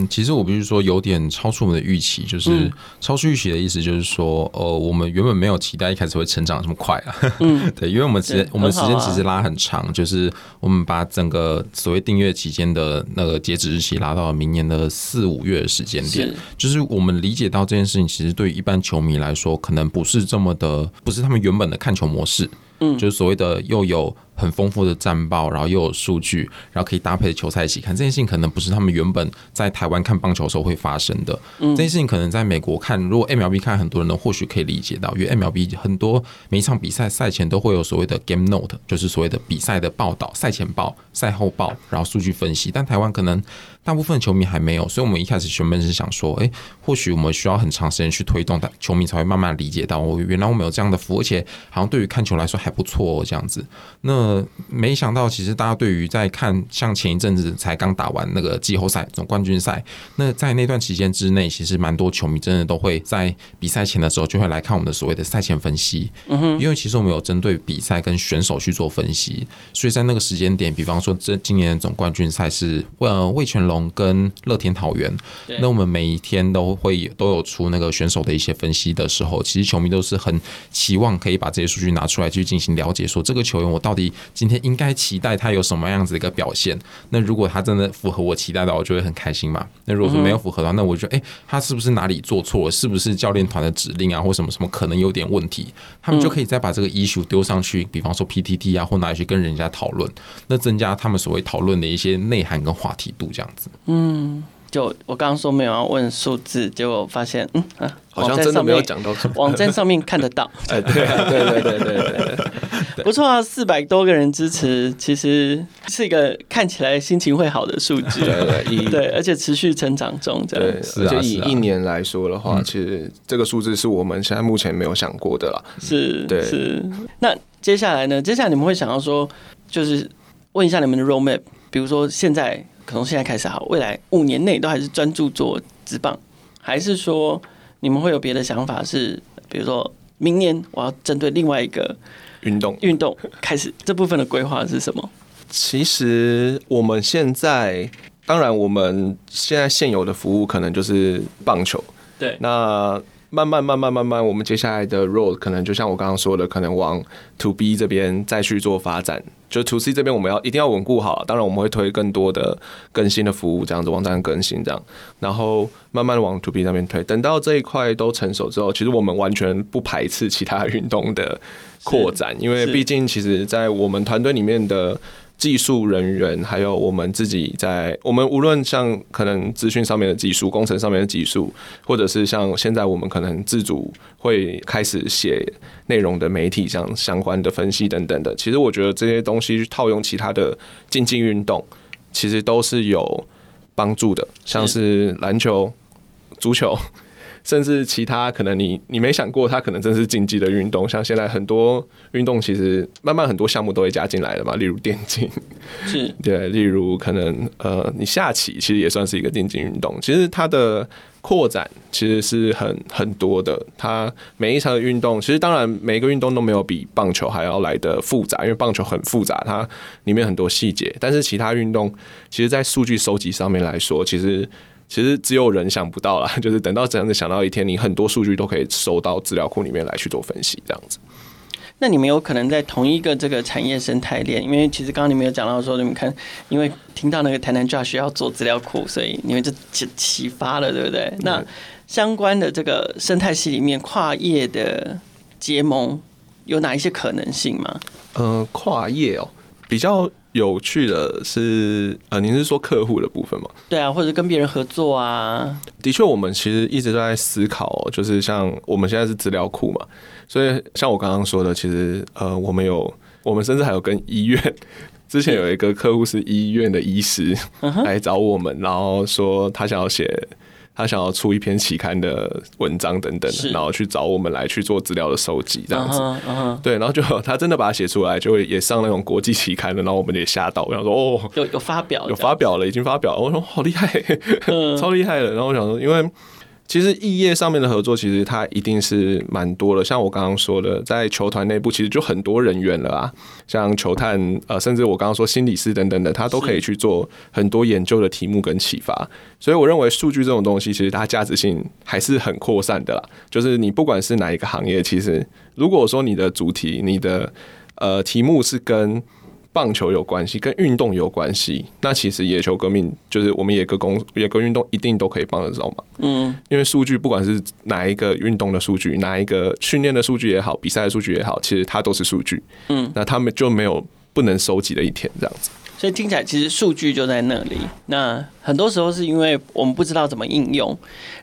其实我必须说有点超出我们的预期，就是超出预期的意思就是说，呃，我们原本没有期待一开始会成长这么快啊。嗯，<laughs> 对，因为我们时间我们时间其实拉很长，就是我们把整个所谓订阅期间的那个截止日期拉到了明年的四五月的时间点，就是我们理解到这件事情，其实对于一般球迷来说，可能不是这么的，不是他们原本的看球模式。嗯，就是所谓的又有很丰富的战报，然后又有数据，然后可以搭配球赛一起看。这件事情可能不是他们原本在台湾看棒球的时候会发生的。嗯，这件事情可能在美国看，如果 MLB 看，很多人呢或许可以理解到，因为 MLB 很多每一场比赛赛前都会有所谓的 Game Note，就是所谓的比赛的报道、赛前报、赛后报，然后数据分析。但台湾可能大部分球迷还没有，所以我们一开始原本是想说，哎，或许我们需要很长时间去推动，但球迷才会慢慢理解到，哦，原来我们有这样的服务，而且好像对于看球来说还不错哦，这样子。那那没想到，其实大家对于在看像前一阵子才刚打完那个季后赛总冠军赛，那在那段期间之内，其实蛮多球迷真的都会在比赛前的时候就会来看我们的所谓的赛前分析。嗯哼，因为其实我们有针对比赛跟选手去做分析，所以在那个时间点，比方说这今年的总冠军赛是呃魏全龙跟乐天桃园，那我们每一天都会都有出那个选手的一些分析的时候，其实球迷都是很期望可以把这些数据拿出来去进行了解，说这个球员我到底今天应该期待他有什么样子的一个表现？那如果他真的符合我期待的，我就会很开心嘛。那如果说没有符合的话，那我就觉得，哎，他是不是哪里做错了？是不是教练团的指令啊，或什么什么可能有点问题？他们就可以再把这个 issue 丢上去，比方说 PTT 啊，或哪里去跟人家讨论，那增加他们所谓讨论的一些内涵跟话题度，这样子。嗯。就我刚刚说没有要问数字，结果发现嗯啊，好像真的没有讲到。<laughs> 网站上面看得到，<laughs> 哎，对 <laughs> 对对对对对，不错啊，四百多个人支持，其实是一个看起来心情会好的数字，对对，而且持续成长中，这样。而且以一年来说的话，其实这个数字是我们现在目前没有想过的啦。是，对，是。那接下来呢？接下来你们会想要说，就是问一下你们的 roadmap，比如说现在。可从现在开始好，未来五年内都还是专注做直棒，还是说你们会有别的想法？是比如说明年我要针对另外一个运动运动开始这部分的规划是什么？其实我们现在，当然我们现在现有的服务可能就是棒球，对，那。慢慢慢慢慢慢，我们接下来的 road 可能就像我刚刚说的，可能往 to B 这边再去做发展。就 to C 这边，我们要一定要稳固好。当然，我们会推更多的更新的服务，这样子网站更新这样。然后慢慢往 to B 那边推。等到这一块都成熟之后，其实我们完全不排斥其他运动的扩展，因为毕竟其实，在我们团队里面的。技术人员，还有我们自己在，我们无论像可能资讯上面的技术、工程上面的技术，或者是像现在我们可能自主会开始写内容的媒体上相关的分析等等的，其实我觉得这些东西套用其他的竞技运动，其实都是有帮助的，像是篮球、足球。甚至其他可能你你没想过，它可能真是竞技的运动。像现在很多运动，其实慢慢很多项目都会加进来了嘛，例如电竞，是 <laughs> 对，例如可能呃，你下棋其实也算是一个电竞运动。其实它的扩展其实是很很多的。它每一场的运动，其实当然每一个运动都没有比棒球还要来的复杂，因为棒球很复杂，它里面很多细节。但是其他运动，其实在数据收集上面来说，其实。其实只有人想不到啦，<laughs> 就是等到真的想到一天，你很多数据都可以收到资料库里面来去做分析，这样子。那你们有可能在同一个这个产业生态链？因为其实刚刚你们有讲到说，你们看，因为听到那个台南 Josh 要做资料库，所以你们就启启发了，对不对？那相关的这个生态系里面，跨业的结盟有哪一些可能性吗？呃，跨业哦，比较。有趣的是，呃，您是说客户的部分吗？对啊，或者跟别人合作啊。的确，我们其实一直都在思考，就是像我们现在是资料库嘛，所以像我刚刚说的，其实呃，我们有，我们甚至还有跟医院，<laughs> 之前有一个客户是医院的医师来找我们，然后说他想要写。他想要出一篇期刊的文章等等，然后去找我们来去做资料的收集，这样子。Uh huh, uh huh. 对，然后就他真的把它写出来，就会也上那种国际期刊的，然后我们也吓到，然后说哦，有有发表，有发表了，已经发表了。我说好厉害，<laughs> 超厉害的。然后我想说，因为。其实异业上面的合作，其实它一定是蛮多的。像我刚刚说的，在球团内部，其实就很多人员了啊。像球探，呃，甚至我刚刚说心理师等等的，他都可以去做很多研究的题目跟启发。所以我认为数据这种东西，其实它价值性还是很扩散的啦。就是你不管是哪一个行业，其实如果说你的主题、你的呃题目是跟棒球有关系，跟运动有关系，那其实野球革命就是我们野格工野格运动一定都可以帮得着忙。嗯，因为数据不管是哪一个运动的数据，哪一个训练的数据也好，比赛的数据也好，其实它都是数据。嗯，那他们就没有不能收集的一天这样子。所以听起来其实数据就在那里。那很多时候是因为我们不知道怎么应用，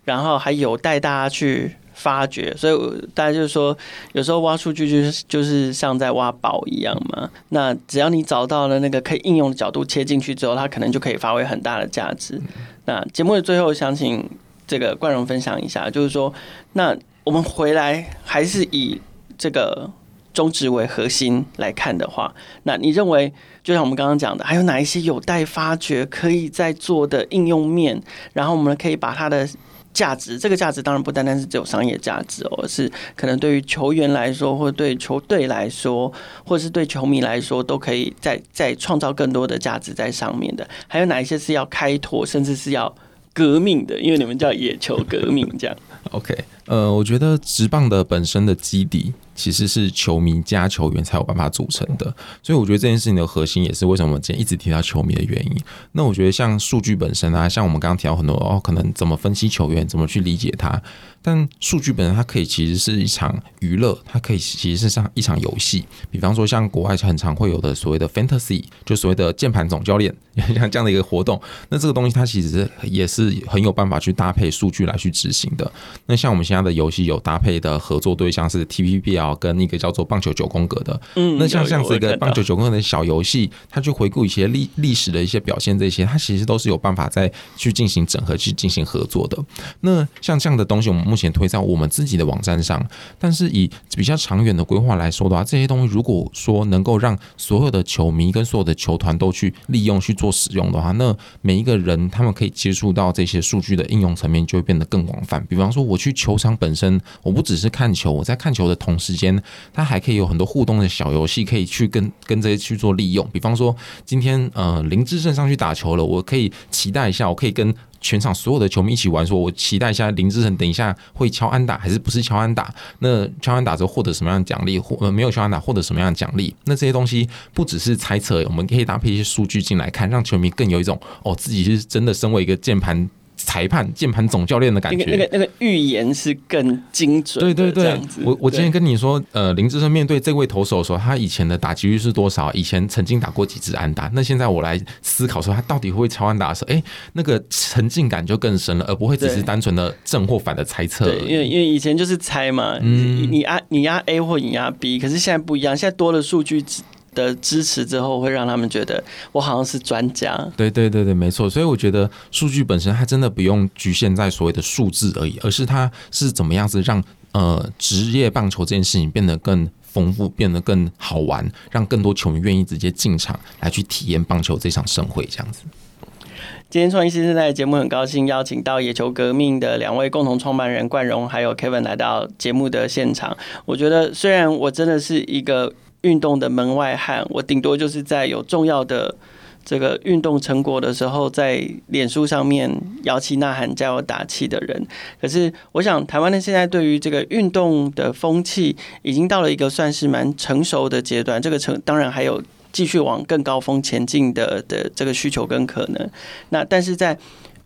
然后还有带大家去。发掘，所以大家就是说，有时候挖数据就是就是像在挖宝一样嘛。那只要你找到了那个可以应用的角度切进去之后，它可能就可以发挥很大的价值。那节目的最后，想请这个冠荣分享一下，就是说，那我们回来还是以这个中值为核心来看的话，那你认为，就像我们刚刚讲的，还有哪一些有待发掘、可以在做的应用面？然后我们可以把它的价值，这个价值当然不单单是只有商业价值哦，是可能对于球员来说，或者对球队来说，或者是对球迷来说，都可以再再创造更多的价值在上面的。还有哪一些是要开拓，甚至是要革命的？因为你们叫野球革命这样。OK，呃，我觉得直棒的本身的基底。其实是球迷加球员才有办法组成的，所以我觉得这件事情的核心也是为什么我们今天一直提到球迷的原因。那我觉得像数据本身啊，像我们刚刚提到很多哦，可能怎么分析球员，怎么去理解他。但数据本身它可以其实是一场娱乐，它可以其实是像一场游戏。比方说像国外很常会有的所谓的 fantasy，就所谓的键盘总教练，<laughs> 像这样的一个活动。那这个东西它其实也是很有办法去搭配数据来去执行的。那像我们现在的游戏有搭配的合作对象是 TPBL 跟一个叫做棒球九宫格的。嗯，那像这样子一个棒球九宫格的小游戏，它去回顾一些历历史的一些表现，这些它其实都是有办法再去进行整合、去进行合作的。那像这样的东西，我们目前推在我们自己的网站上，但是以比较长远的规划来说的话，这些东西如果说能够让所有的球迷跟所有的球团都去利用去做使用的话，那每一个人他们可以接触到这些数据的应用层面就会变得更广泛。比方说，我去球场本身，我不只是看球，我在看球的同时间，它还可以有很多互动的小游戏可以去跟跟这些去做利用。比方说，今天呃林志胜上去打球了，我可以期待一下，我可以跟。全场所有的球迷一起玩，说我期待一下林志成等一下会敲安打还是不是敲安打？那敲安打之后获得什么样的奖励？或呃没有敲安打获得什么样的奖励？那这些东西不只是猜测，我们可以搭配一些数据进来看，让球迷更有一种哦，自己是真的身为一个键盘。裁判、键盘总教练的感觉，那个、那个、那个预言是更精准。对对对，我我今天跟你说，呃，林志胜面对这位投手的时候，他以前的打击率是多少？以前曾经打过几支安打？那现在我来思考说，他到底会不会敲安打的时候，哎、欸，那个沉浸感就更深了，而不会只是单纯的正或反的猜测。对，因为因为以前就是猜嘛，嗯，你压你压 A 或你压 B，可是现在不一样，现在多了数据。的支持之后，会让他们觉得我好像是专家。对对对对，没错。所以我觉得数据本身它真的不用局限在所谓的数字而已，而是它是怎么样子让呃职业棒球这件事情变得更丰富，变得更好玩，让更多球迷愿意直接进场来去体验棒球这场盛会这样子。今天创意新生代的节目很高兴邀请到野球革命的两位共同创办人冠荣还有 Kevin 来到节目的现场。我觉得虽然我真的是一个。运动的门外汉，我顶多就是在有重要的这个运动成果的时候，在脸书上面摇旗呐喊、加油打气的人。可是，我想台湾的现在对于这个运动的风气，已经到了一个算是蛮成熟的阶段。这个成当然还有继续往更高峰前进的的这个需求跟可能。那但是在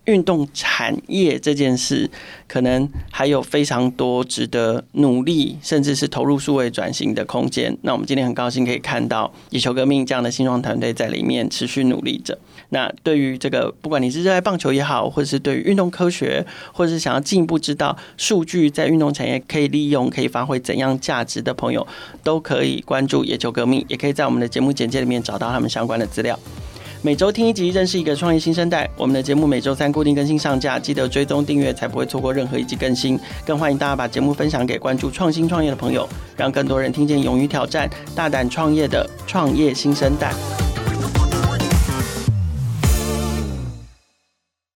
运动产业这件事，可能还有非常多值得努力，甚至是投入数位转型的空间。那我们今天很高兴可以看到野球革命这样的新创团队在里面持续努力着。那对于这个，不管你是热爱棒球也好，或者是对于运动科学，或者是想要进一步知道数据在运动产业可以利用、可以发挥怎样价值的朋友，都可以关注野球革命，也可以在我们的节目简介里面找到他们相关的资料。每周听一集，认识一个创业新生代。我们的节目每周三固定更新上架，记得追踪订阅，才不会错过任何一集更新。更欢迎大家把节目分享给关注创新创业的朋友，让更多人听见勇于挑战、大胆创业的创业新生代。